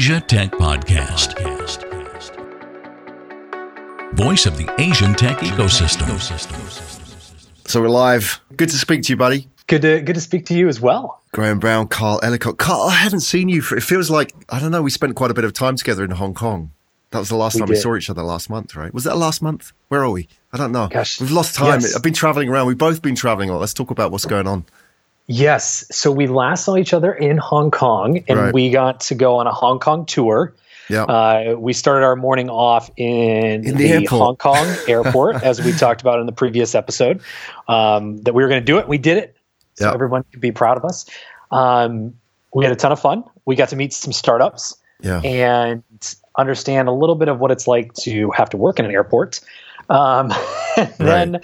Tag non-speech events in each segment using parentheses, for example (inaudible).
Asia Tech Podcast. Voice of the Asian tech ecosystem. So we're live. Good to speak to you, buddy. Good to good to speak to you as well. Graham Brown, Kyle Ellicott. Kyle, I haven't seen you for. It feels like I don't know. We spent quite a bit of time together in Hong Kong. That was the last We time we saw each other last month, right? Was that last month? Where are we? I don't know. Gosh, We've lost time. yes. I've been traveling around. We've both been traveling a lot. Let's talk about what's going on. Yes. So we last saw each other in Hong Kong, and Right. we got to go on a Hong Kong tour. Yeah. Uh, we started our morning off in, In the airport. Hong Kong (laughs) airport, as we talked about in the previous episode. Um, that we were going to do it. We did it. So Yeah. everyone could be proud of us. Um, we had a ton of fun. We got to meet some startups. yeah. and understand a little bit of what it's like to have to work in an airport. Um, (laughs) and then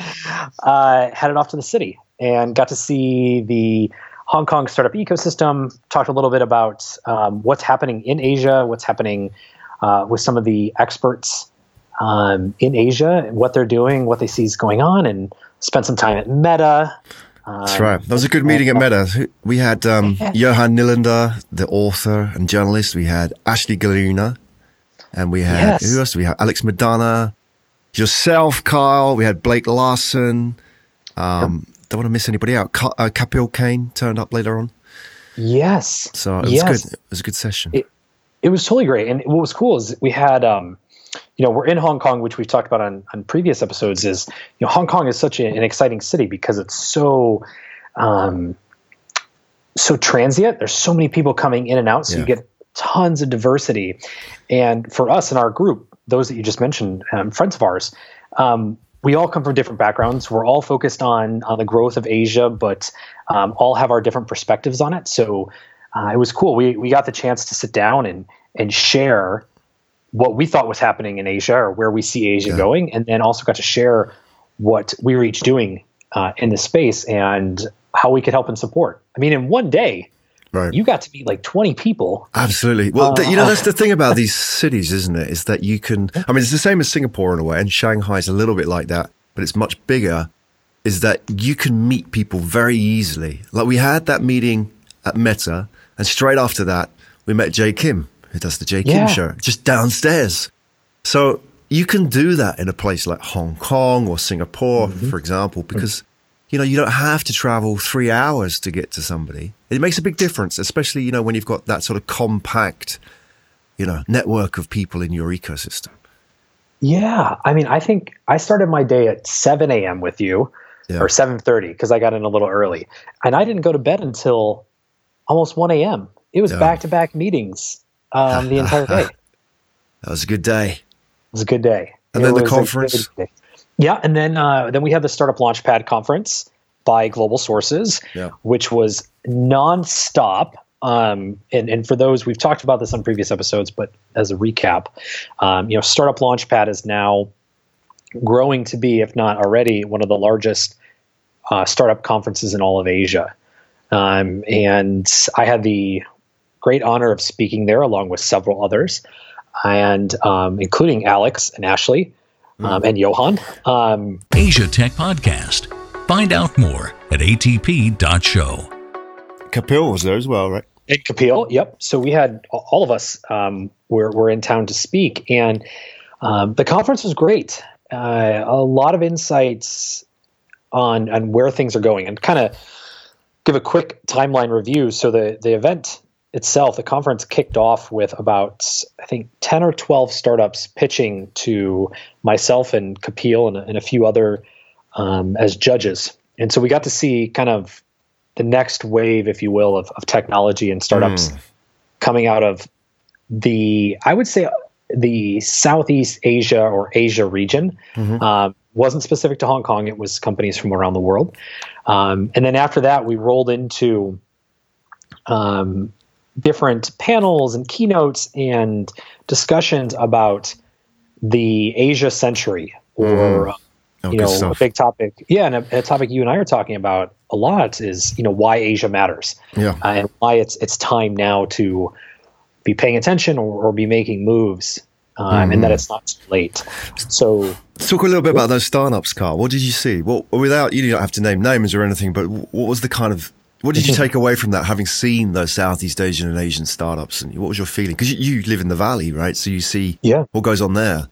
uh, headed off to the city and got to see the Hong Kong startup ecosystem. Talked a little bit about um, what's happening in Asia, what's happening uh, with some of the experts um, in Asia, and what they're doing, what they see is going on, and spent some time at Meta. That's right. That was a good meeting at Meta. We had um, (laughs) Johan Nylander, the author and journalist. We had Ashley Galuna, and we had Yes. who else? We had Alex Madonna, yourself, Kyle. We had Blake Larson. Um, Don't want to miss anybody out. Ka- uh, Kapil Kane turned up later on, Yes. so it was yes. good. It was a good session. It- it was totally great. And what was cool is we had, um, you know, we're in Hong Kong, which we've talked about on, on previous episodes. Is you know, Hong Kong is such a, an exciting city because it's so, um, so transient. There's so many people coming in and out, so Yeah. you get tons of diversity. And for us in our group, those that you just mentioned, um, friends of ours, um, we all come from different backgrounds. We're all focused on on the growth of Asia, but um, all have our different perspectives on it. So uh, it was cool. We we got the chance to sit down and and share what we thought was happening in Asia or where we see Asia Yeah. going, and then also got to share what we were each doing uh, in the space and how we could help and support. I mean, in one day, right. you got to meet like 20 people. Absolutely. Well, th- you know, Uh, that's the thing about (laughs) these cities, isn't it? Is that you can, I mean, it's the same as Singapore in a way, and Shanghai's a little bit like that, but it's much bigger. Is that you can meet people very easily. Like we had that meeting at Meta, and straight after that, we met Jay Kim, who does the Jay Kim Yeah. show, just downstairs. So you can do that in a place like Hong Kong or Singapore, Mm-hmm. for example, because you know you don't have to travel three hours to get to somebody. It makes a big difference, especially you know when you've got that sort of compact, you know, network of people in your ecosystem. Yeah, I mean, I think I started my day at 7 a.m. with you, Yeah. or 7:30 because I got in a little early, and I didn't go to bed until almost 1 a.m. It was back-to-back meetings um, the entire day. (laughs) That was a good day. It was a good day. And It then the conference? Yeah, and then uh, then we had the Startup Launchpad conference by Global Sources, Yeah. which was nonstop. Um, and, and for those, we've talked about this on previous episodes, but as a recap, um, you know, Startup Launchpad is now growing to be, if not already, one of the largest uh, startup conferences in all of Asia. Um, and I had the great honor of speaking there along with several others, and um, including Alex and Ashley um, and Johan. Um, Asia Tech Podcast. Find out more at atp.show. Kapil was there as well, right? and Kapil, yep. So we had all of us um, were, were in town to speak, and um, the conference was great. Uh, a lot of insights on on where things are going, and kind of give a quick timeline review. So the the event itself, the conference kicked off with about I think ten or twelve startups pitching to myself and Kapil and, a- and a few other um, as judges, and so we got to see kind of the next wave, if you will, of, of technology and startups coming out of the, I would say, the Southeast Asia or Asia region. Um, wasn't specific to Hong Kong; it was companies from around the world. Um, and then after that, we rolled into um, different panels and keynotes and discussions about the Asia century, or Oh, you know, a big topic. Yeah, and a, a topic you and I are talking about a lot is you know why Asia matters Yeah. uh, and why it's it's time now to be paying attention or, or be making moves, um, Mm-hmm. and that it's not too late. So Let's talk a little bit about those startups, Kyle. What did you see? Well, without you don't have to name names or anything, but what was the kind of what did you take away from that, having seen those Southeast Asian and Asian startups? And what was your feeling? Because you, you, live in the valley, right? So you see yeah. what goes on there.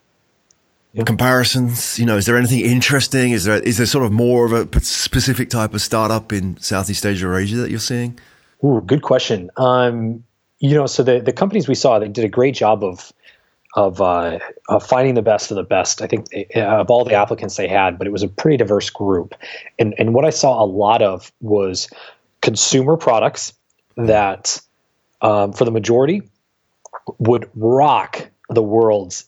Yeah. Comparisons, you know, is there anything interesting? Is there is there sort of more of a specific type of startup in Southeast Asia or Asia that you're seeing? Ooh, good question. Um, you know, so the the companies we saw, they did a great job of of, uh, of finding the best of the best. I think uh, of all the applicants they had, but it was a pretty diverse group. And and what I saw a lot of was consumer products that, um, for the majority, would rock the world's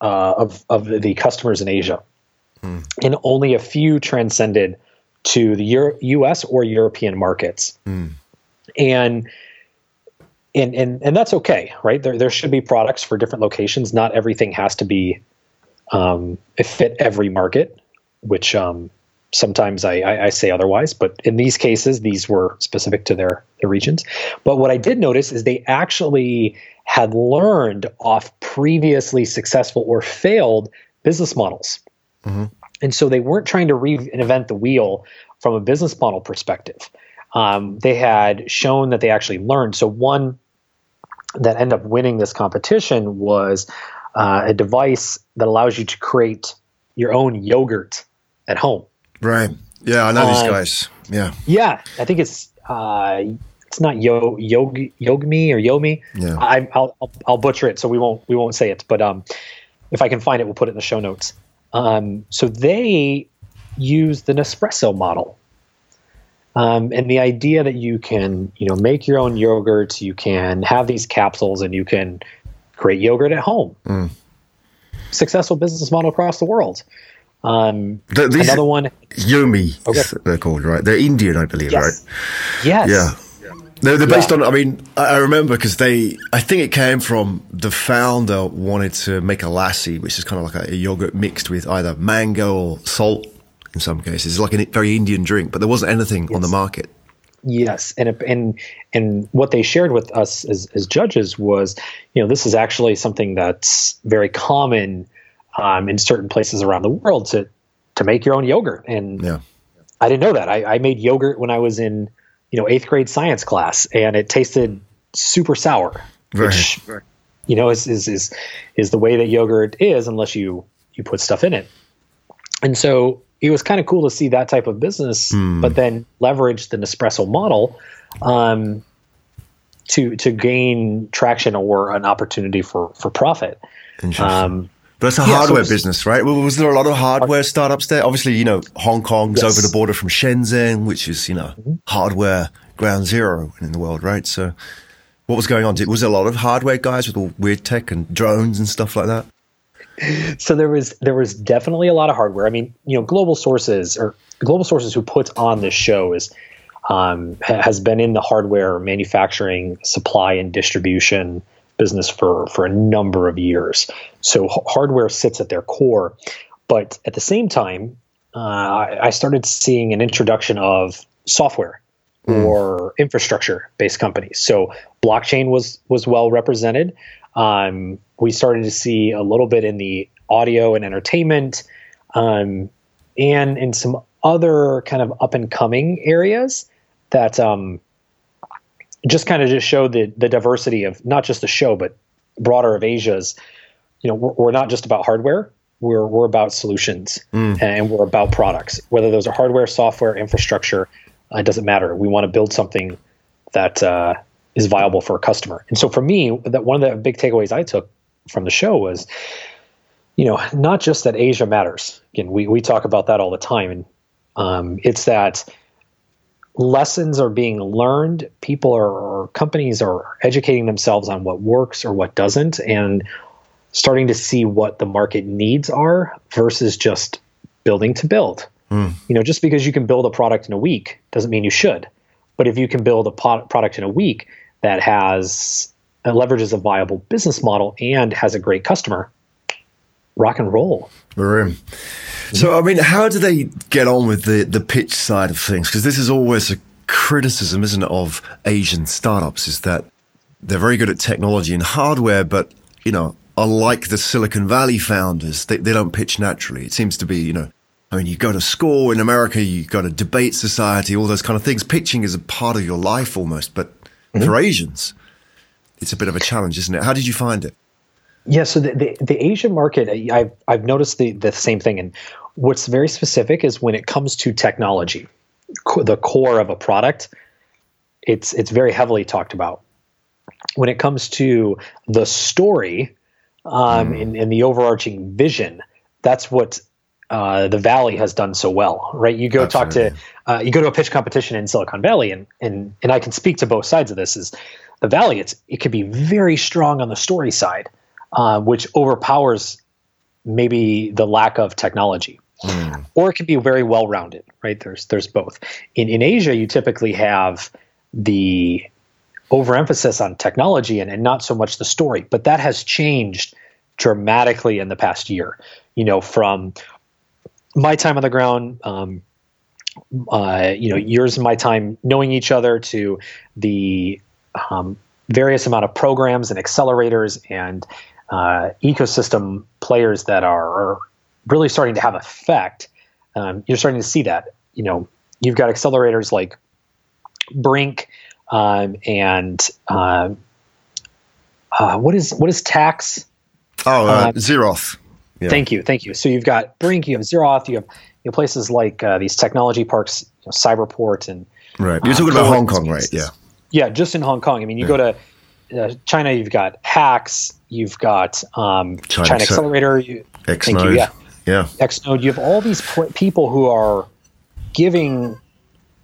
uh, of of the customers in Asia, mm. and only a few transcended to the Euro- U.S. or European markets. Mm. And and and and that's okay, right? There there should be products for different locations. Not everything has to be um, fit every market, which um, sometimes I, I, I, say otherwise. But in these cases, these were specific to their their regions. But what I did notice is they actually had learned off previously successful or failed business models. Mm-hmm. And so they weren't trying to reinvent the wheel from a business model perspective um, they had shown that they actually learned. So one that ended up winning this competition was uh, a device that allows you to create your own yogurt at home. Right. Yeah, I know these uh, guys. Yeah. Yeah, I think it's uh, it's not yo yogi yogmi or yomi. Yeah. I, will I'll, I'll butcher it, so we won't we won't say it. But um, if I can find it, we'll put it in the show notes. Um, so they use the Nespresso model um, and the idea that you can, you know, make your own yogurt, you can have these capsules, and you can create yogurt at home. Mm. Successful business model across the world. Um, the, these another one, Yomee, okay. they're called, right? They're Indian, I believe, yes. right? Yes. Yeah. They're, they're based yeah. on. I mean, I remember because they. I think it came from the founder wanted to make a lassi, which is kind of like a, a yogurt mixed with either mango or salt in some cases. It's like a very Indian drink, but there wasn't anything yes. on the market. Yes, and and and what they shared with us as, as judges was, you know, this is actually something that's very common um, in certain places around the world to to make your own yogurt. And yeah. I didn't know that. I, I made yogurt when I was in, you know, eighth grade science class, and it tasted super sour, right. which you know is, is is is the way that yogurt is unless you you put stuff in it. And so it was kind of cool to see that type of business, mm. but then leverage the Nespresso model um, to to gain traction or an opportunity for for profit. Interesting. Um, but it's a yeah, hardware so business, right? Was there a lot of hardware startups there? Obviously, you know, Hong Kong's yes. over the border from Shenzhen, which is, you know, mm-hmm. hardware ground zero in the world, right? So what was going on? Was there a lot of hardware guys with all weird tech and drones and stuff like that? so there was there was definitely a lot of hardware. I mean, you know, Global Sources or Global Sources who puts on this show is um, has been in the hardware manufacturing, supply, and distribution business for for a number of years. So h- hardware sits at their core, but at the same time, uh, I, I started seeing an introduction of software mm. or infrastructure based companies. So blockchain was was well represented. Um, we started to see a little bit in the audio and entertainment, um, and in some other kind of up and coming areas that um, just kind of just showed the the diversity of not just the show but broader of Asia's. You know, we're, we're not just about hardware. We're we're about solutions mm. and we're about products. Whether those are hardware, software, infrastructure, uh, it doesn't matter. We want to build something that uh, is viable for a customer. And so for me, that one of the big takeaways I took from the show was, you know, not just that Asia matters. Again, we we talk about that all the time, and um, it's that lessons are being learned. People are, or companies are educating themselves on what works or what doesn't, and starting to see what the market needs are versus just building to build. Mm. You know, just because you can build a product in a week doesn't mean you should. But if you can build a product in a week that has that leverages a viable business model and has a great customer, rock and roll. We're So, I mean, how do they get on with the, the pitch side of things? Because this is always a criticism, isn't it, of Asian startups is that they're very good at technology and hardware, but, you know, unlike the Silicon Valley founders, they, they don't pitch naturally. It seems to be, you know, I mean, you go to school in America, you go to debate society, all those kind of things. Pitching is a part of your life almost, but mm-hmm. for Asians, it's a bit of a challenge, isn't it? How did you find it? Yeah, so the, the, the Asian market, I've, I've noticed the, the same thing. And what's very specific is when it comes to technology, the core of a product, it's, it's very heavily talked about. When it comes to the story um, mm. and, and the overarching vision, that's what uh, the Valley has done so well, right? You go Absolutely. talk to, uh, you go to a pitch competition in Silicon Valley, and and and I can speak to both sides of this. Is the Valley? It's it could be very strong on the story side, uh, which overpowers maybe the lack of technology, mm. or it can be very well rounded, right? There's there's both. In in Asia, you typically have the overemphasis on technology and, and not so much the story, but that has changed dramatically in the past year. You know, from my time on the ground, um, uh, you know, years of my time knowing each other to the um, various amount of programs and accelerators and uh, ecosystem players that are, really starting to have effect. Um, you're starting to see that. You know, you've got accelerators like Brinc um, and uh, uh, what is what is Tax? Oh, uh, um, Zeroth. Yeah. Thank you, thank you. So you've got Brinc, you have Zeroth, you have you know, places like uh, these technology parks, you know, Cyberport, and right. You're talking about Hong Kong, right? Yeah. Yeah, just in Hong Kong. I mean, you yeah. go to uh, China, you've got HAX, you've got um, China, China Accelerator, you, Xnode, you, yeah, yeah, Xnode. You have all these people who are giving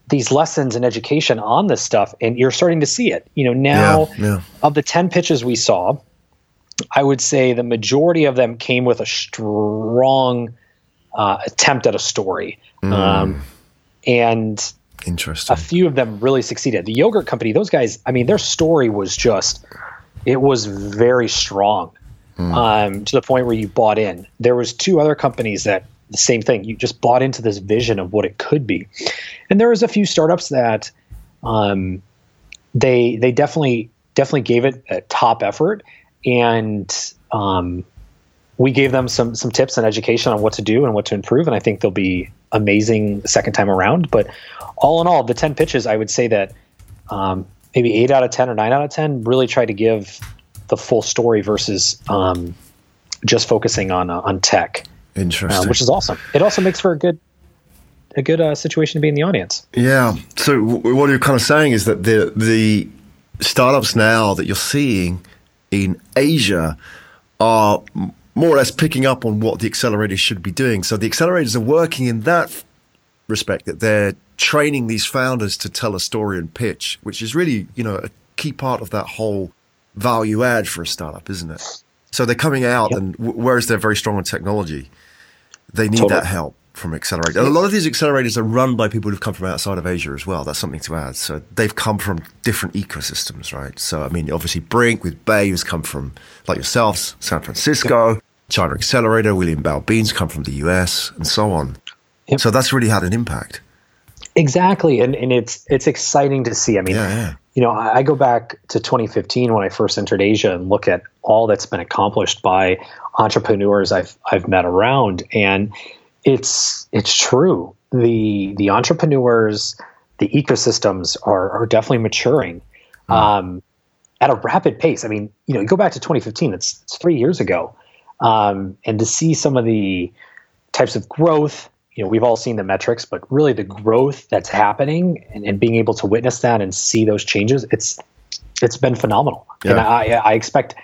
these lessons and education on this stuff, and you're starting to see it. You know, now yeah, yeah. of the ten pitches we saw, I would say the majority of them came with a strong uh, attempt at a story, mm. um, and Interesting. A few of them really succeeded. The yogurt company, those guys, I mean, their story was just, it was very strong mm. um, to the point where you bought in. There was two other companies that the same thing. You just bought into this vision of what it could be, and there was a few startups that, um, they they definitely definitely gave it a top effort, and um, we gave them some some tips and education on what to do and what to improve, and I think they'll be amazing the second time around. But all in all, the ten pitches, I would say that um, maybe eight out of ten or nine out of ten really try to give the full story versus um, just focusing on uh, on tech. Interesting, uh, which is awesome. It also makes for a good a good uh, situation to be in the audience. Yeah. So w- what you're kind of saying is that the the startups now that you're seeing in Asia are more or less picking up on what the accelerators should be doing. So the accelerators are working in that respect that they're training these founders to tell a story and pitch, which is really, you know, a key part of that whole value add for a startup, isn't it? So they're coming out yep. and w- whereas they're very strong on technology, they need totally. that help from accelerators. And a lot of these accelerators are run by people who've come from outside of Asia as well. That's something to add. So they've come from different ecosystems, right? So I mean, obviously Brinc with Bay has come from like yourselves, San Francisco. Yep. China Accelerator, William Bao Bean's come from the US, and so on. Yep. So that's really had an impact. Exactly, and and it's it's exciting to see. I mean, yeah, yeah. you know, I, I go back to 2015 when I first entered Asia and look at all that's been accomplished by entrepreneurs I've I've met around, and it's it's true. The the entrepreneurs, the ecosystems are are definitely maturing. Mm. Um, at a rapid pace. I mean, you know, you go back to 2015, it's, it's three years ago. Um, and to see some of the types of growth, you know, we've all seen the metrics, but really the growth that's happening and, and being able to witness that and see those changes, it's it's been phenomenal. Yeah. And I, I expect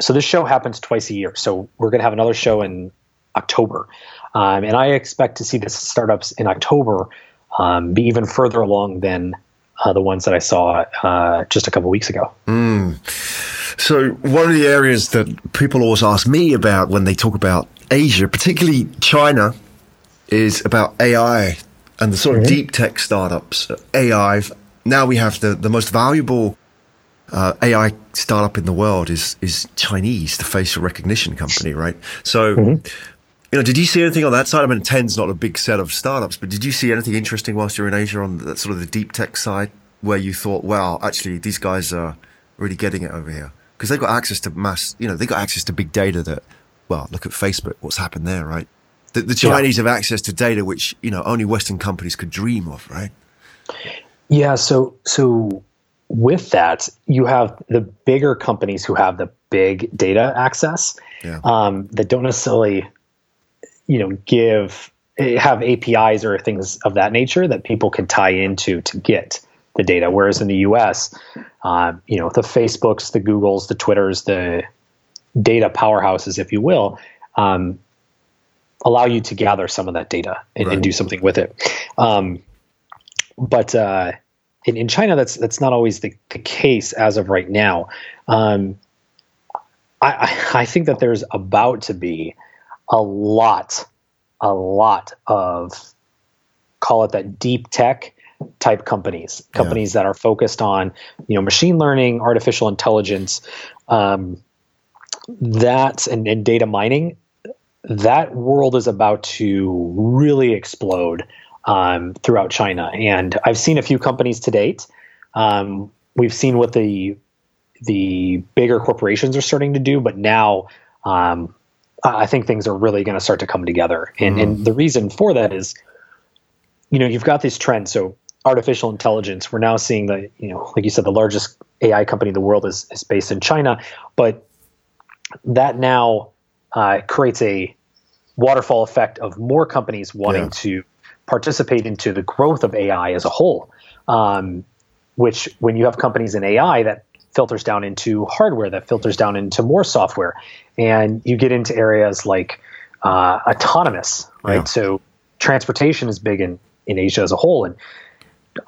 so this show happens twice a year. So we're going to have another show in October. Um, and I expect to see the startups in October um, be even further along than uh, the ones that I saw uh, just a couple weeks ago. Mm. So, one of the areas that people always ask me about when they talk about Asia, particularly China, is about AI and the sort of mm-hmm. deep tech startups. AI. Now we have the, the most valuable uh, AI startup in the world is is Chinese, the facial recognition company, right? So, mm-hmm. you know, did you see anything on that side? I mean, Ten's not a big set of startups, but did you see anything interesting whilst you're in Asia on that sort of the deep tech side, where you thought, wow, actually, these guys are really getting it over here? because they've got access to mass, you know, they've got access to big data that, well, look at Facebook, what's happened there, right? The, the Chinese yeah. have access to data which you know only Western companies could dream of, right? Yeah. So so with that, you have the bigger companies who have the big data access yeah. um, that don't necessarily, you know, give have APIs or things of that nature that people can tie into to get the data. Whereas in the U.S., uh, you know, the Facebooks, the Googles, the Twitters, the data powerhouses, if you will, um, allow you to gather some of that data and, right. and do something with it. Um, but uh, in, in, China, that's that's not always the, the case as of right now. Um, I, I think that there's about to be a lot, a lot of call it that deep tech type companies, companies yeah. that are focused on you know machine learning, artificial intelligence, um, that and, and data mining. That world is about to really explode um, throughout China, and I've seen a few companies to date. Um, we've seen what the the bigger corporations are starting to do, but now um, I think things are really going to start to come together. And, mm-hmm. and the reason for that is, you know, you've got this trend. So artificial intelligence, we're now seeing the, you know, like you said, the largest AI company in the world is, is based in China, but that now uh, creates a waterfall effect of more companies wanting yeah. to participate into the growth of AI as a whole. Um, which, when you have companies in AI that filters down into hardware, that filters down into more software, and you get into areas like uh, autonomous, right? Yeah. So transportation is big in in Asia as a whole, and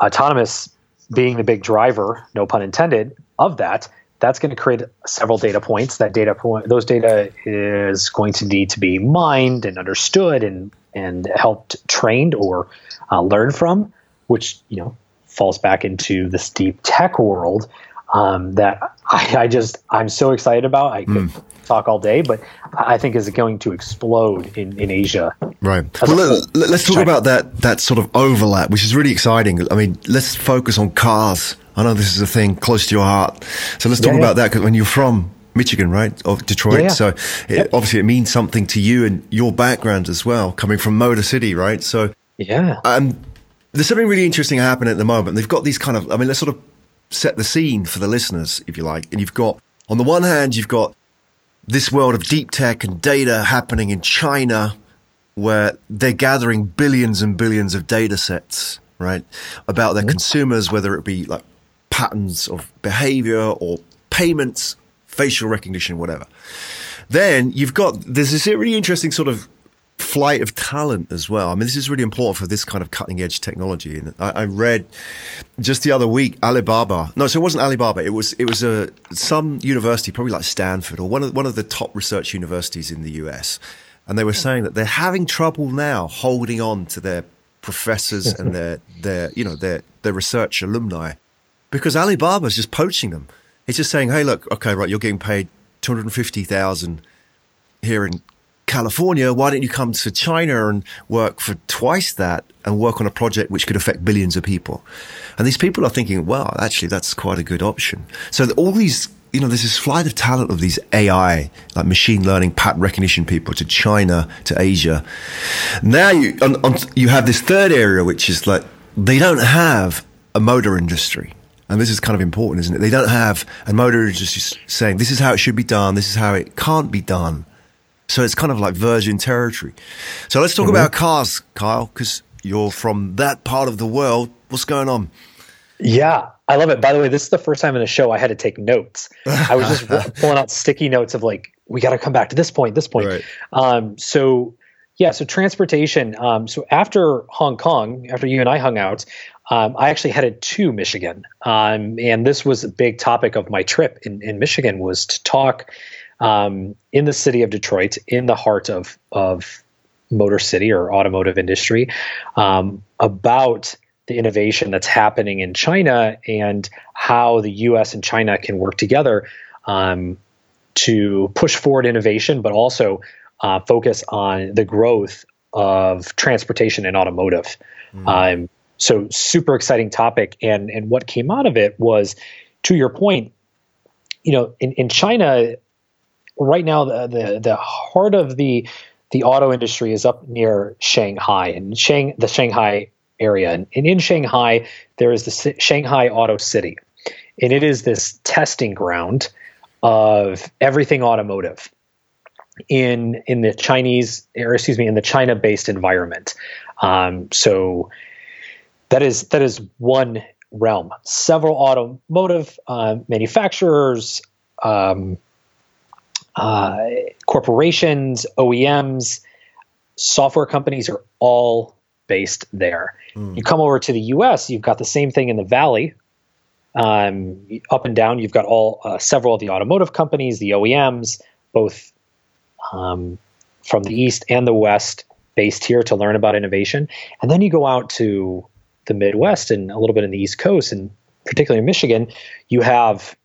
autonomous being the big driver, no pun intended, of that that's going to create several data points. That data point, those data is going to need to be mined and understood and and helped trained or uh, learned from, which you know falls back into this deep tech world um, that I, I, just I'm so excited about. I could mm. Talk all day, but I think is going to explode in, in Asia. Right. Well, let, us talk China. about that that sort of overlap, which is really exciting. I mean, let's focus on cars. I know this is a thing close to your heart, so let's talk yeah, about that because when you're from Michigan, right, of Detroit, yeah, so it, obviously it means something to you and your background as well, coming from Motor City, right? So yeah. Um, there's something really interesting happening at the moment. They've got these kind of, I mean, let's sort of set the scene for the listeners, if you like. And you've got, on the one hand, you've got this world of deep tech and data happening in China, where they're gathering billions and billions of data sets, right, about their mm-hmm. consumers, whether it be like patterns of behavior or payments, facial recognition, whatever. Then you've got, there's this really interesting sort of flight of talent as well. I mean, this is really important for this kind of cutting edge technology. And I, I, read just the other week Alibaba. No, so it wasn't Alibaba. It was it was a some university, probably like Stanford or one of one of the top research universities in the US. And they were saying that they're having trouble now holding on to their professors and their their you know their their research alumni because Alibaba's just poaching them. It's just saying, hey, look, okay, right, you're getting paid two hundred and fifty thousand here in California, why don't you come to China and work for twice that and work on a project which could affect billions of people? And these people are thinking, well, actually, that's quite a good option. So all these, you know, there's this flight of talent of these AI, like machine learning, pattern recognition people to China, to Asia. Now you, on, on, you have this third area, which is like they don't have a motor industry. And this is kind of important, isn't it? They don't have a motor industry saying this is how it should be done, this is how it can't be done. So it's kind of like virgin territory. So let's talk mm-hmm. about cars, Kyle, because you're from that part of the world. What's going on? Yeah, I love it. By the way, this is the first time in a show I had to take notes. I was just (laughs) pulling out sticky notes of like, we got to come back to this point, this point. Right. Um, so, yeah, so transportation. Um, so after Hong Kong, after you and I hung out, um, I actually headed to Michigan, um, and this was a big topic of my trip in, in Michigan was to talk um, in the city of Detroit, in the heart of of Motor City or automotive industry, um, about the innovation that's happening in China and how the U.S. and China can work together um, to push forward innovation, but also uh, focus on the growth of transportation and automotive. Mm. Um, so super exciting topic, and and what came out of it was, to your point, you know, in, in China, right now the, the, the heart of the the auto industry is up near Shanghai and Shang, the Shanghai area. And, and in Shanghai, there is the Shanghai Auto City. And it is this testing ground of everything automotive in in the Chinese or excuse me in the China based environment. Um, so that is that is one realm. Several automotive uh, manufacturers, um, uh, corporations, OEMs, software companies are all based there. Mm. You come over to the U.S., you've got the same thing in the Valley. Um, up and down, you've got all uh, several of the automotive companies, the OEMs, both um, from the East and the West, based here to learn about innovation. And then you go out to the Midwest and a little bit in the East Coast, and particularly in Michigan, you have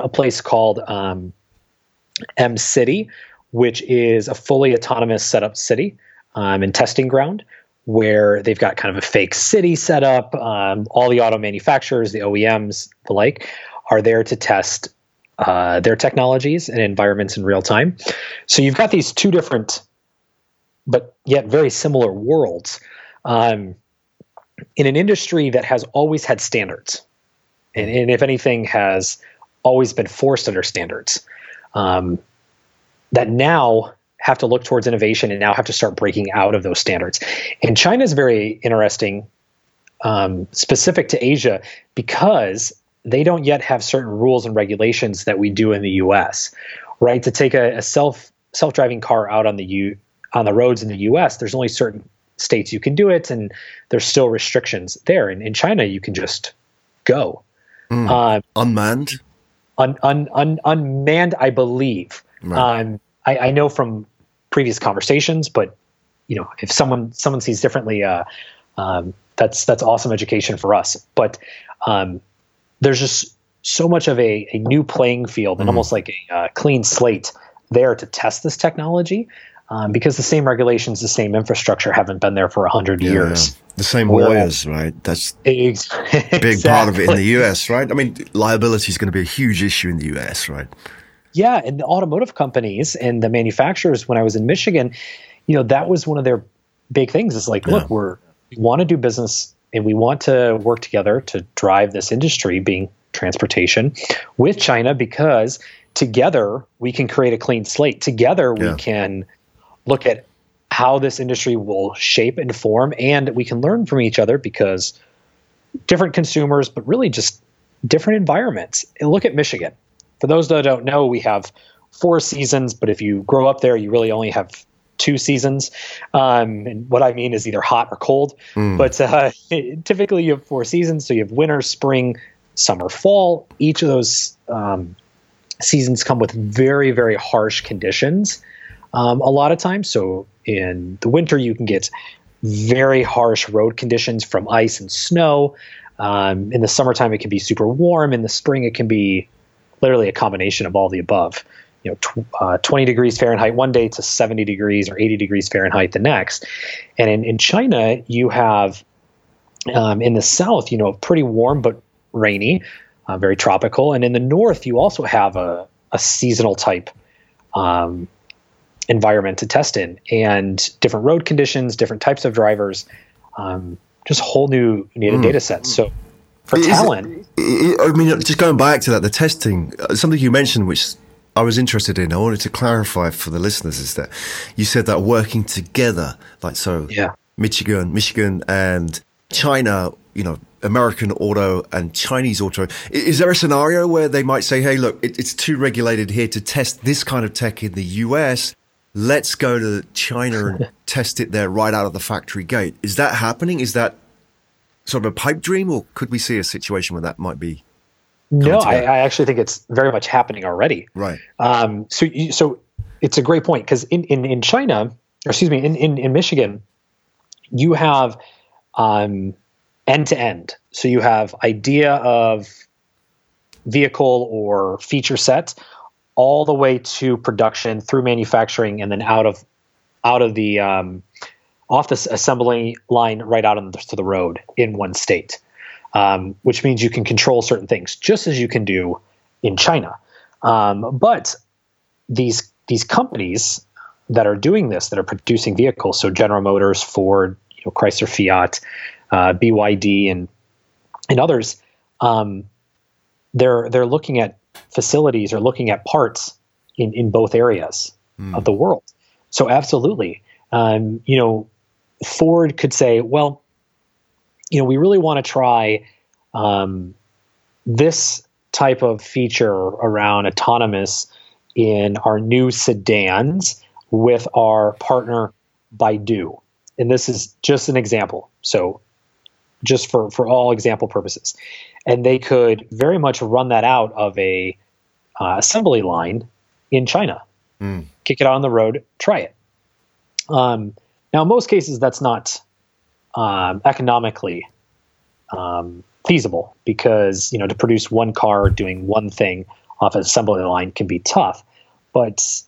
a place called um, M City, which is a fully autonomous setup city um, and testing ground where they've got kind of a fake city set up. Um, all the auto manufacturers, the OEMs, the like, are there to test uh, their technologies and environments in real time. So you've got these two different, but yet very similar worlds um, in an industry that has always had standards, and, and, if anything, has always been forced under standards. Um, that now have to look towards innovation and now have to start breaking out of those standards. And China is very interesting, um, specific to Asia, because they don't yet have certain rules and regulations that we do in the U.S. Right to take a, a self self driving car out on the U on the roads in the U.S. There's only certain states you can do it, and there's still restrictions there. And in China, you can just go mm. uh, unmanned. Un, un, un, unmanned, I believe. Right. Um, I, I, know from previous conversations, but you know, if someone someone sees differently, uh, um, that's that's awesome education for us. But um, there's just so much of a, a new playing field and mm almost like a uh, clean slate there to test this technology. Um, because the same regulations, the same infrastructure haven't been there for a hundred yeah, years. Yeah. The same lawyers, right? That's ex- a (laughs) big part of it in the US, right? I mean, liability is going to be a huge issue in the US, right? Yeah, and the automotive companies and the manufacturers. When I was in Michigan, you know that was one of their big things. Is like, yeah. look, we're we want to do business and we want to work together to drive this industry, being transportation, with China because together we can create a clean slate. Together we yeah. can look at how this industry will shape and form, and we can learn from each other because different consumers, but really just different environments. And look at Michigan for those that don't know, we have four seasons, but if you grow up there, you really only have two seasons. Um, and what I mean is either hot or cold. Mm. But uh, (laughs) typically, you have four seasons. So you have winter, spring, summer, fall. Each of those um, seasons come with very, very harsh conditions um, a lot of times. So in the winter, you can get very harsh road conditions from ice and snow. Um, in the summertime, it can be super warm. In the spring, it can be literally a combination of all the above. You know, tw- uh, 20 degrees Fahrenheit one day to 70 degrees or 80 degrees Fahrenheit the next. And in, in China, you have um, in the south, you know, pretty warm but rainy, uh, very tropical. And in the north, you also have a, a seasonal type um, environment to test in and different road conditions, different types of drivers, um, just whole new mm. data sets. So for is talent. It, I mean, just going back to that, the testing, uh, something you mentioned, which I was interested in, I wanted to clarify for the listeners is that you said that working together, like so, yeah. Michigan, Michigan and China, you know, American auto and Chinese auto. Is there a scenario where they might say, hey, look, it, it's too regulated here to test this kind of tech in the US? Let's go to China and (laughs) test it there right out of the factory gate. Is that happening? Is that sort of a pipe dream, or could we see a situation where that might be? No, I, I, actually think it's very much happening already. Right. Um, so, so it's a great point because in, in, in China, or excuse me, in, in, in Michigan, you have um, end to end. So you have idea of vehicle or feature set all the way to production through manufacturing and then out of out of the um, off the assembly line right out onto the road in one state, um, which means you can control certain things just as you can do in China. Um, but these these companies, that are doing this, that are producing vehicles, so General Motors, Ford, you know, Chrysler, Fiat, uh, BYD, and and others, um, they're they're looking at facilities are looking at parts in in both areas mm. of the world. So absolutely, um, you know, Ford could say, well, you know, we really want to try um, this type of feature around autonomous in our new sedans with our partner Baidu. And this is just an example. So just for, for all example purposes. And they could very much run that out of a uh, assembly line in China. Mm. Kick it out on the road, try it. Um, now, in most cases, that's not um, economically um, feasible because you know to produce one car doing one thing off an assembly line can be tough. But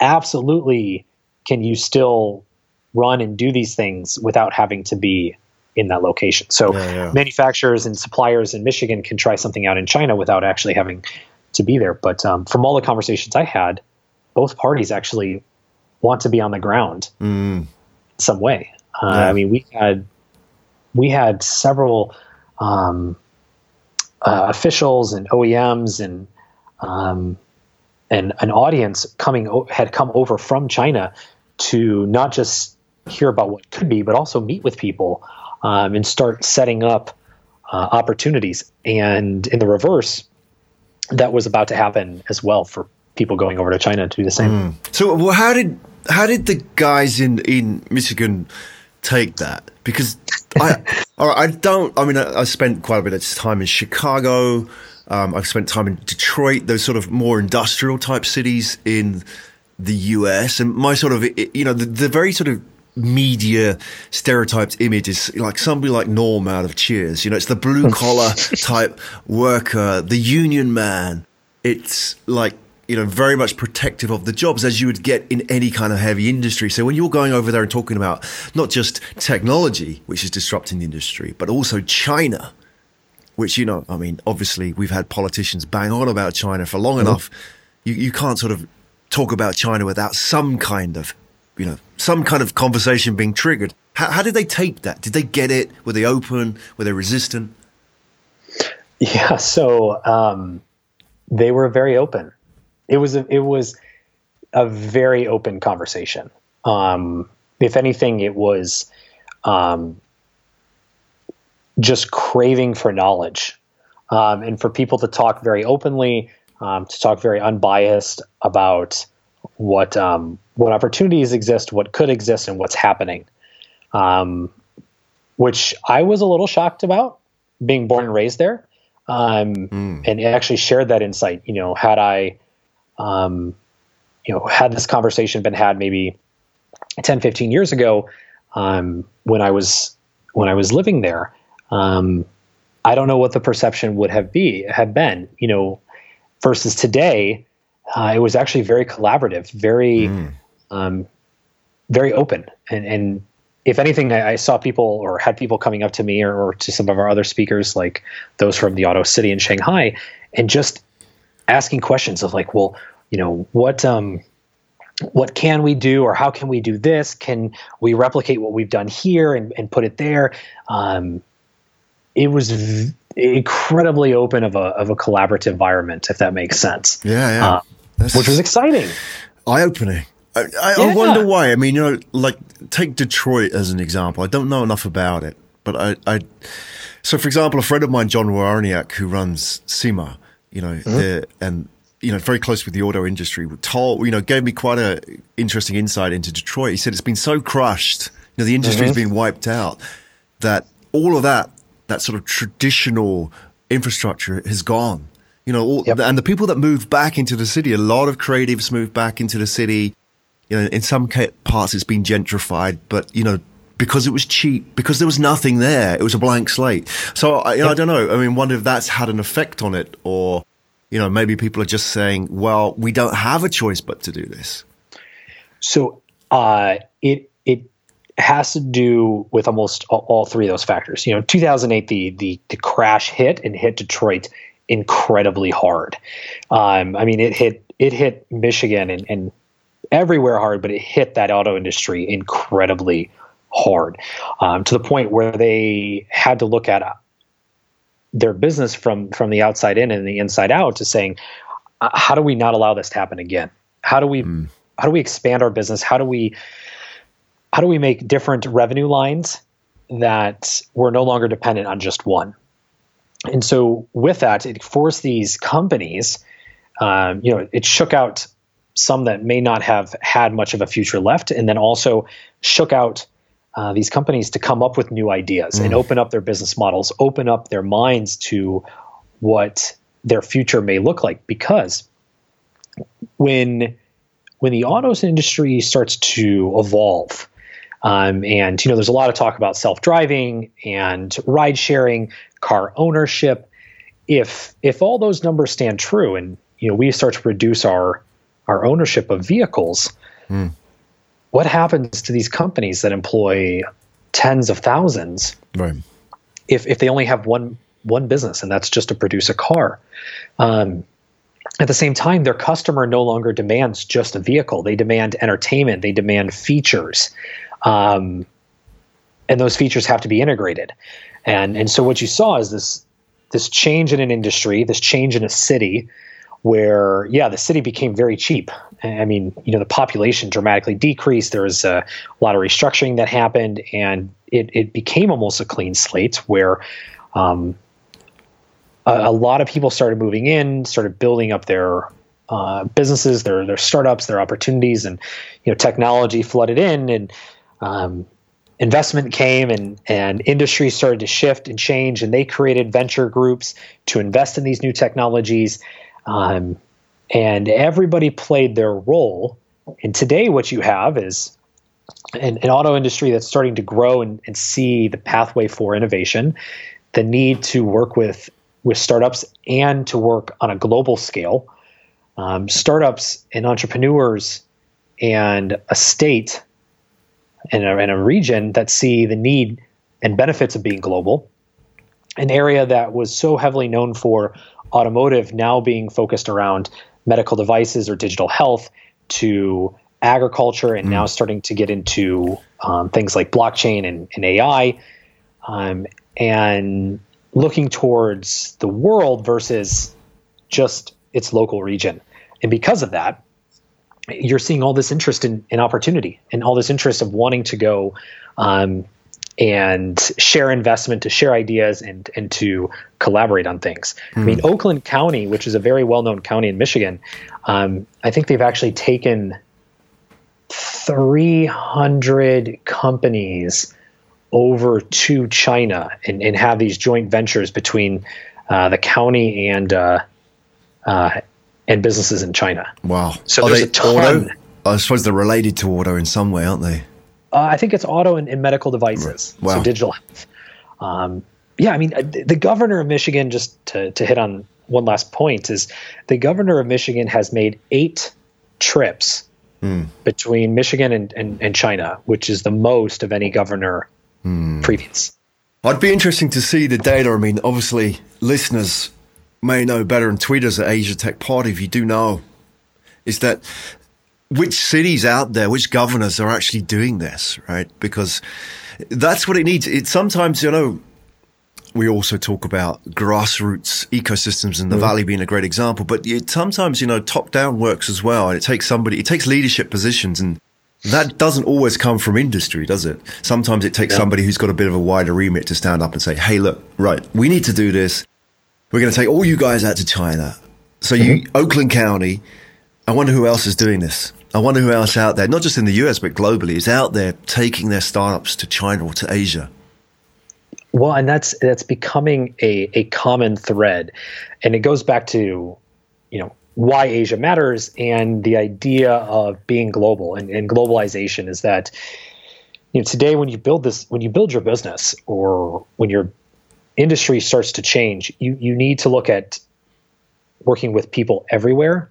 absolutely, can you still run and do these things without having to be in that location? So yeah, yeah. manufacturers and suppliers in Michigan can try something out in China without actually having to be there. But um, from all the conversations I had, both parties actually want to be on the ground mm. some way. Uh, yeah. I mean, we had we had several um, uh, officials and OEMs and um, and an audience coming had come over from China to not just hear about what could be, but also meet with people um, and start setting up uh, opportunities. And in the reverse, that was about to happen as well for people going over to China to do the same. Mm. So, well, how did how did the guys in in Michigan take that? Because (laughs) I I don't. I mean, I, I, spent quite a bit of time in Chicago. Um, I've spent time in Detroit, those sort of more industrial type cities in the US, and my sort of you know the, the very sort of media stereotyped image is like somebody like Norm out of Cheers. You know, it's the blue collar (laughs) type worker, the union man. It's like you know, very much protective of the jobs as you would get in any kind of heavy industry. So when you're going over there and talking about not just technology, which is disrupting the industry, but also China, which, you know, I mean, obviously we've had politicians bang on about China for long mm-hmm. enough. You, you can't sort of talk about China without some kind of, you know, some kind of conversation being triggered. How, how did they take that? Did they get it? Were they open? Were they resistant? (laughs) Yeah, so um, they were very open it was a, it was a very open conversation. Um, if anything, it was um, just craving for knowledge, um, and for people to talk very openly, um, to talk very unbiased about what um, what opportunities exist, what could exist, and what's happening. Um, which I was a little shocked about, being born and raised there, mm. and actually shared that insight. You know, had I um, you know, had this conversation been had maybe 10, 15 years ago, um, when I was when I was living there, um, I don't know what the perception would have be have been. You know, versus today, uh, it was actually very collaborative, very, mm. um, very open, and and if anything, I, I, saw people or had people coming up to me or, or, to some of our other speakers, like those from the Auto City in Shanghai, and just asking questions of like, well, you know, what um, what can we do or how can we do this? Can we replicate what we've done here and, and put it there? Um, it was v- incredibly open of a of a collaborative environment, if that makes sense. Yeah, yeah, uh, which was exciting, eye opening. I, I, yeah. I, wonder why. I mean, you know, like take Detroit as an example. I don't know enough about it, but I, I so for example, a friend of mine, John Waraniak, who runs SEMA, you know, mm-hmm. and you know, very close with the auto industry, told, you know, gave me quite a interesting insight into Detroit. He said it's been so crushed, you know, the industry's mm-hmm. been wiped out that all of that, that sort of traditional infrastructure has gone. You know, all, yep. and the people that moved back into the city, a lot of creatives moved back into the city. You know, in some parts it's been gentrified, but you know, because it was cheap, because there was nothing there. It was a blank slate. So I, you know, I don't know. I mean, wonder if that's had an effect on it, or you know, maybe people are just saying, "Well, we don't have a choice but to do this." So uh, it it has to do with almost all, three of those factors. You know, 2008, the the the crash hit and hit Detroit incredibly hard. Um, I mean, it hit it hit Michigan and, and everywhere hard, but it hit that auto industry incredibly hard um, to the point where they had to look at their business from from the outside in and the inside out to saying, uh, how do we not allow this to happen again? How do we mm. how do we expand our business? How do we how do we make different revenue lines that we're no longer dependent on just one? And so with that, it forced these companies, um, you know, it shook out some that may not have had much of a future left, and then also shook out uh, these companies to come up with new ideas mm. and open up their business models, open up their minds to what their future may look like. Because when when the autos industry starts to evolve, um, and you know, there's a lot of talk about self-driving and ride sharing, car ownership. If if all those numbers stand true, and you know, we start to reduce our our ownership of vehicles, mm what happens to these companies that employ tens of thousands right. if, if they only have one one business and that's just to produce a car? Um, at the same time their customer no longer demands just a vehicle. They demand entertainment. They demand features um, and those features have to be integrated. And and so what you saw is this this change in an industry this change in a city where yeah the city became very cheap. I mean you know the population dramatically decreased. There was a, lot of restructuring that happened and it, it became almost a clean slate where um, a, a, lot of people started moving in started building up their uh, businesses their their startups their opportunities and you know technology flooded in and um, investment came and and industry started to shift and change and they created venture groups to invest in these new technologies um, and everybody played their role. And today, what you have is an, an auto industry that's starting to grow and, and, see the pathway for innovation, the need to work with with startups and to work on a global scale. Um, startups and entrepreneurs and a state and a, and a region that see the need and benefits of being global. An area that was so heavily known for automotive now being focused around medical devices or digital health to agriculture and mm. now starting to get into um, things like blockchain and, and AI um, and looking towards the world versus just its local region. And because of that, you're seeing all this interest in, in opportunity and all this interest of wanting to go um, and share investment, to share ideas, and and to collaborate on things. Mm. I mean, hmm. Oakland County, which is a very well-known county in Michigan, um, I think they've actually taken 300 companies over to China and, and have these joint ventures between uh, the county and uh, uh, and businesses in China. Wow! So Are there's a ton. Auto? I suppose they're related to auto in some way, aren't they? Uh, I think it's auto and, and medical devices, wow. so digital health. Um, yeah, I mean, uh, the governor of Michigan, just to, to hit on one last point, is the governor of Michigan has made eight trips mm. between Michigan and, and, and, China, which is the most of any governor mm. previous. I'd be interesting to see the data. I mean, obviously, listeners may know better and tweet us at Asia Tech Pod if you do know. Is that which cities out there, which governors are actually doing this, right? Because that's what it needs. It sometimes, you know, we also talk about grassroots ecosystems and the mm. valley being a great example, but it, sometimes, you know, top down works as well. And it takes somebody, it takes leadership positions and that doesn't always come from industry, does it? Sometimes it takes yeah. somebody who's got a bit of a wider remit to stand up and say, Hey, look, right, we need to do this. We're going to take all you guys out to China. So mm-hmm. Oakland County, I wonder who else is doing this. I wonder who else out there, not just in the US, but globally, is out there taking their startups to China or to Asia. Well, and that's that's becoming a, a common thread. And it goes back to, you know, why Asia matters and the idea of being global and, and globalization is that you know today when you build this when you build your business or when your industry starts to change, you you need to look at working with people everywhere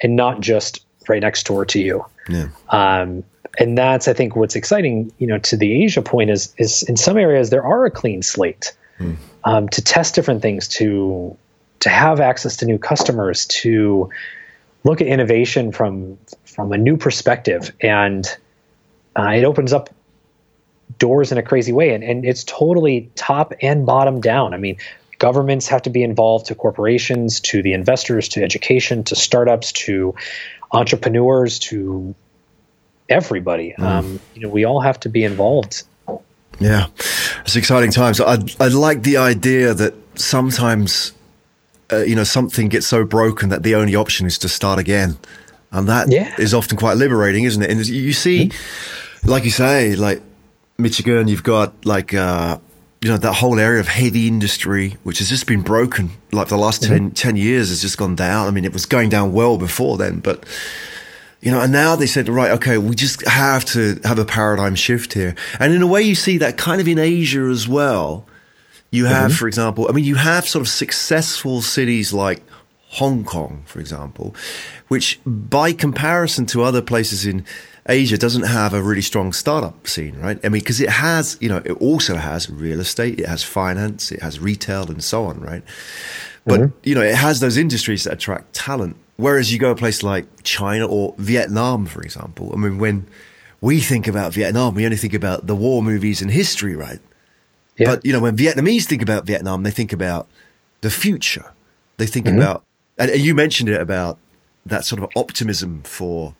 and not just right next door to you. Yeah. Um, and that's I think what's exciting, you know, to the Asia point is is in some areas there are a clean slate mm. um, to test different things, to to have access to new customers, to look at innovation from from a new perspective, and uh, it opens up doors in a crazy way, and and it's totally top and bottom down. I mean, governments have to be involved to corporations, to the investors, to education, to startups, to entrepreneurs, to everybody. Mm. Um, you know, we all have to be involved. Yeah, it's exciting times. I I like the idea that sometimes, uh, you know, something gets so broken that the only option is to start again, and that yeah. is often quite liberating, isn't it? And you see, mm-hmm. like you say, like Michigan, you've got like. Uh, you know that whole area of heavy industry which has just been broken like the last mm-hmm. 10, 10 years has just gone down i mean it was going down well before then but you know, and now they said, right, okay, we just have to have a paradigm shift here. And in a way, you see that kind of in Asia as well. You have, mm-hmm. for example, I mean, you have sort of successful cities like Hong Kong, for example, which by comparison to other places in Asia doesn't have a really strong startup scene, right? I mean, because it has, you know, it also has real estate, it has finance, it has retail, and so on, right? But, mm-hmm. you know, it has those industries that attract talent. Whereas you go a place like China or Vietnam, for example, I mean, when we think about Vietnam, we only think about the war movies and history, right? Yeah. But, you know, when Vietnamese think about Vietnam, they think about the future. They think mm-hmm. about, and you mentioned it about that sort of optimism for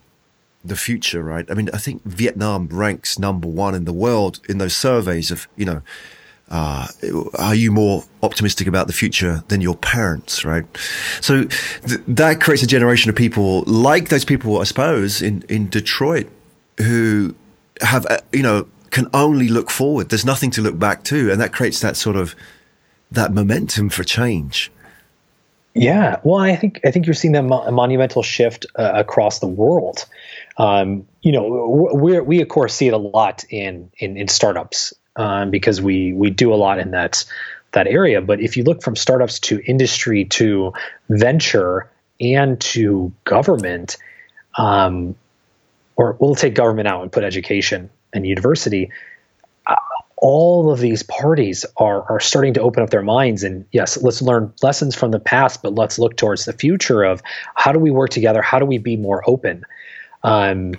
the future, right? I mean, I think Vietnam ranks number one in the world in those surveys of, you know, uh, are you more optimistic about the future than your parents, right? So th- that creates a generation of people like those people, I suppose, in, in Detroit who have, uh, you know, can only look forward. There's nothing to look back to. And that creates that sort of, that momentum for change. Yeah, well, I think I think you're seeing that mo- monumental shift uh, across the world. Um, you know, we we of course see it a lot in in, in startups um, because we we do a lot in that that area. But if you look from startups to industry to venture and to government, um, or we'll take government out and put education and university. Uh, all of these parties are are starting to open up their minds and yes let's learn lessons from the past but let's look towards the future of how do we work together how do we be more open um,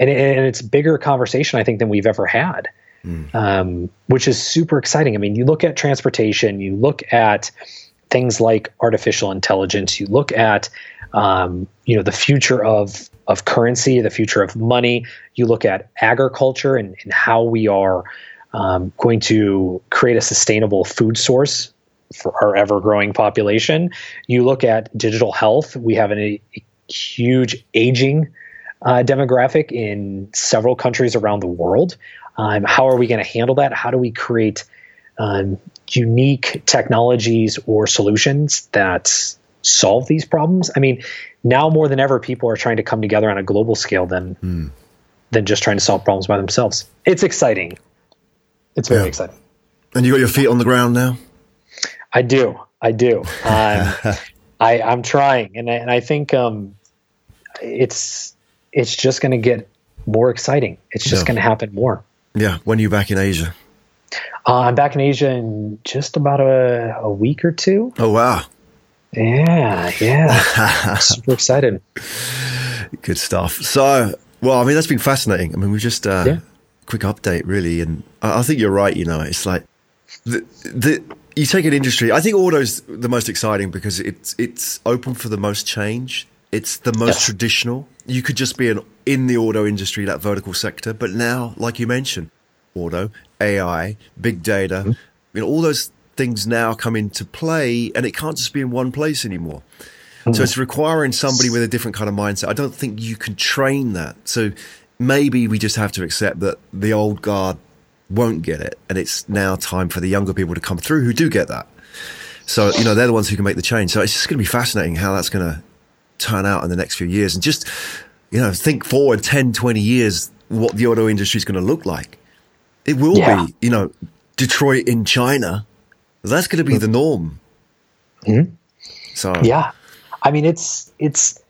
and, and it's bigger conversation i think than we've ever had mm. um, which is super exciting. I mean, you look at transportation, you look at things like artificial intelligence, you look at um, you know the future of of currency, the future of money. You look at agriculture and, and how we are um, going to create a sustainable food source for our ever growing population. You look at digital health. We have an, a, a huge aging uh, demographic in several countries around the world. Um, how are we going to handle that? How do we create um, unique technologies or solutions that solve these problems? I mean, now more than ever, people are trying to come together on a global scale than mm. than just trying to solve problems by themselves. It's exciting. It's very yeah. exciting. And you got your feet on the ground now. I do. I do. (laughs) Um, I, I'm trying, and I, and I think um, it's it's just going to get more exciting. It's just yeah. going to happen more. Yeah. When are you back in Asia? Uh, I'm back in Asia in just about a, a week or two. Oh, wow. Yeah. Yeah. (laughs) Super excited. Good stuff. So, well, I mean, that's been fascinating. I mean, we've just, uh, yeah. quick update, really. And I, I think you're right. You know, it's like the, the, you take an industry. I think auto's the most exciting because it's it's open for the most change. It's the most yes. traditional. You could just be an in the auto industry, that vertical sector. But now, like you mentioned, auto, AI, big data, mm-hmm. you know, all those things now come into play and it can't just be in one place anymore. Mm-hmm. So it's requiring somebody with a different kind of mindset. I don't think you can train that. So maybe we just have to accept that the old guard won't get it. And it's now time for the younger people to come through who do get that. So, you know, they're the ones who can make the change. So it's just going to be fascinating how that's going to turn out in the next few years. And just you know, think forward 10, 20 years, what the auto industry is going to look like. It will yeah. be, you know, Detroit in China. That's going to be the norm. Mm-hmm. So yeah, I mean, it's it's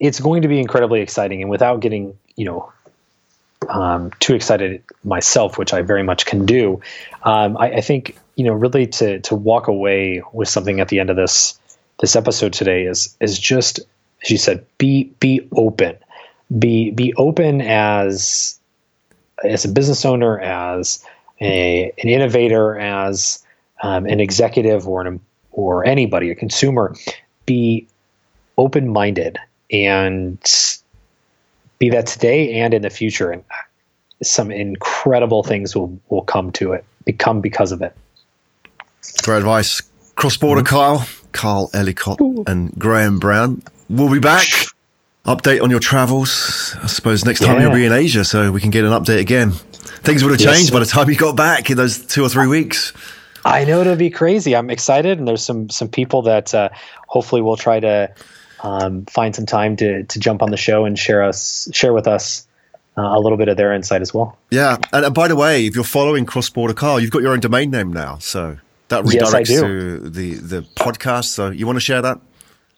it's going to be incredibly exciting, and without getting you know um, too excited myself, which I very much can do, um, I, I think you know really to to walk away with something at the end of this this episode today is is just as you said, be be open, be be open as as a business owner, as a, an innovator, as um, an executive or an or anybody, a consumer, be open minded and be that today and in the future. And some incredible things will will come to it, become because of it. Great advice. Cross border mm-hmm. Kyle, Kyle Ellicott, and Graham Brown. We'll be back. Update on your travels. I suppose next time yeah. you'll be in Asia, so we can get an update again. Things would have yes. changed by the time you got back in those two or three weeks. I know it'll be crazy. I'm excited, and there's some some people that uh, hopefully will try to um, find some time to to jump on the show and share us share with us uh, a little bit of their insight as well. Yeah, and, and by the way, if you're following Cross Border Kyle, you've got your own domain name now, so that redirects yes, to the the podcast. So you want to share that?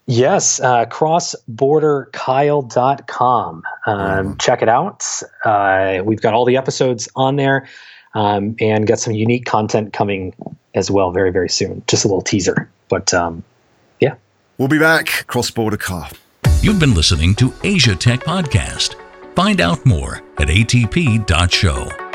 Yes, uh, crossborderkyle.com. Um, mm. Check it out. Uh, we've got all the episodes on there um, and got some unique content coming as well very, very soon. Just a little teaser. But um, yeah. We'll be back. Cross Border Kyle. You've been listening to Asia Tech Podcast. Find out more at atp.show.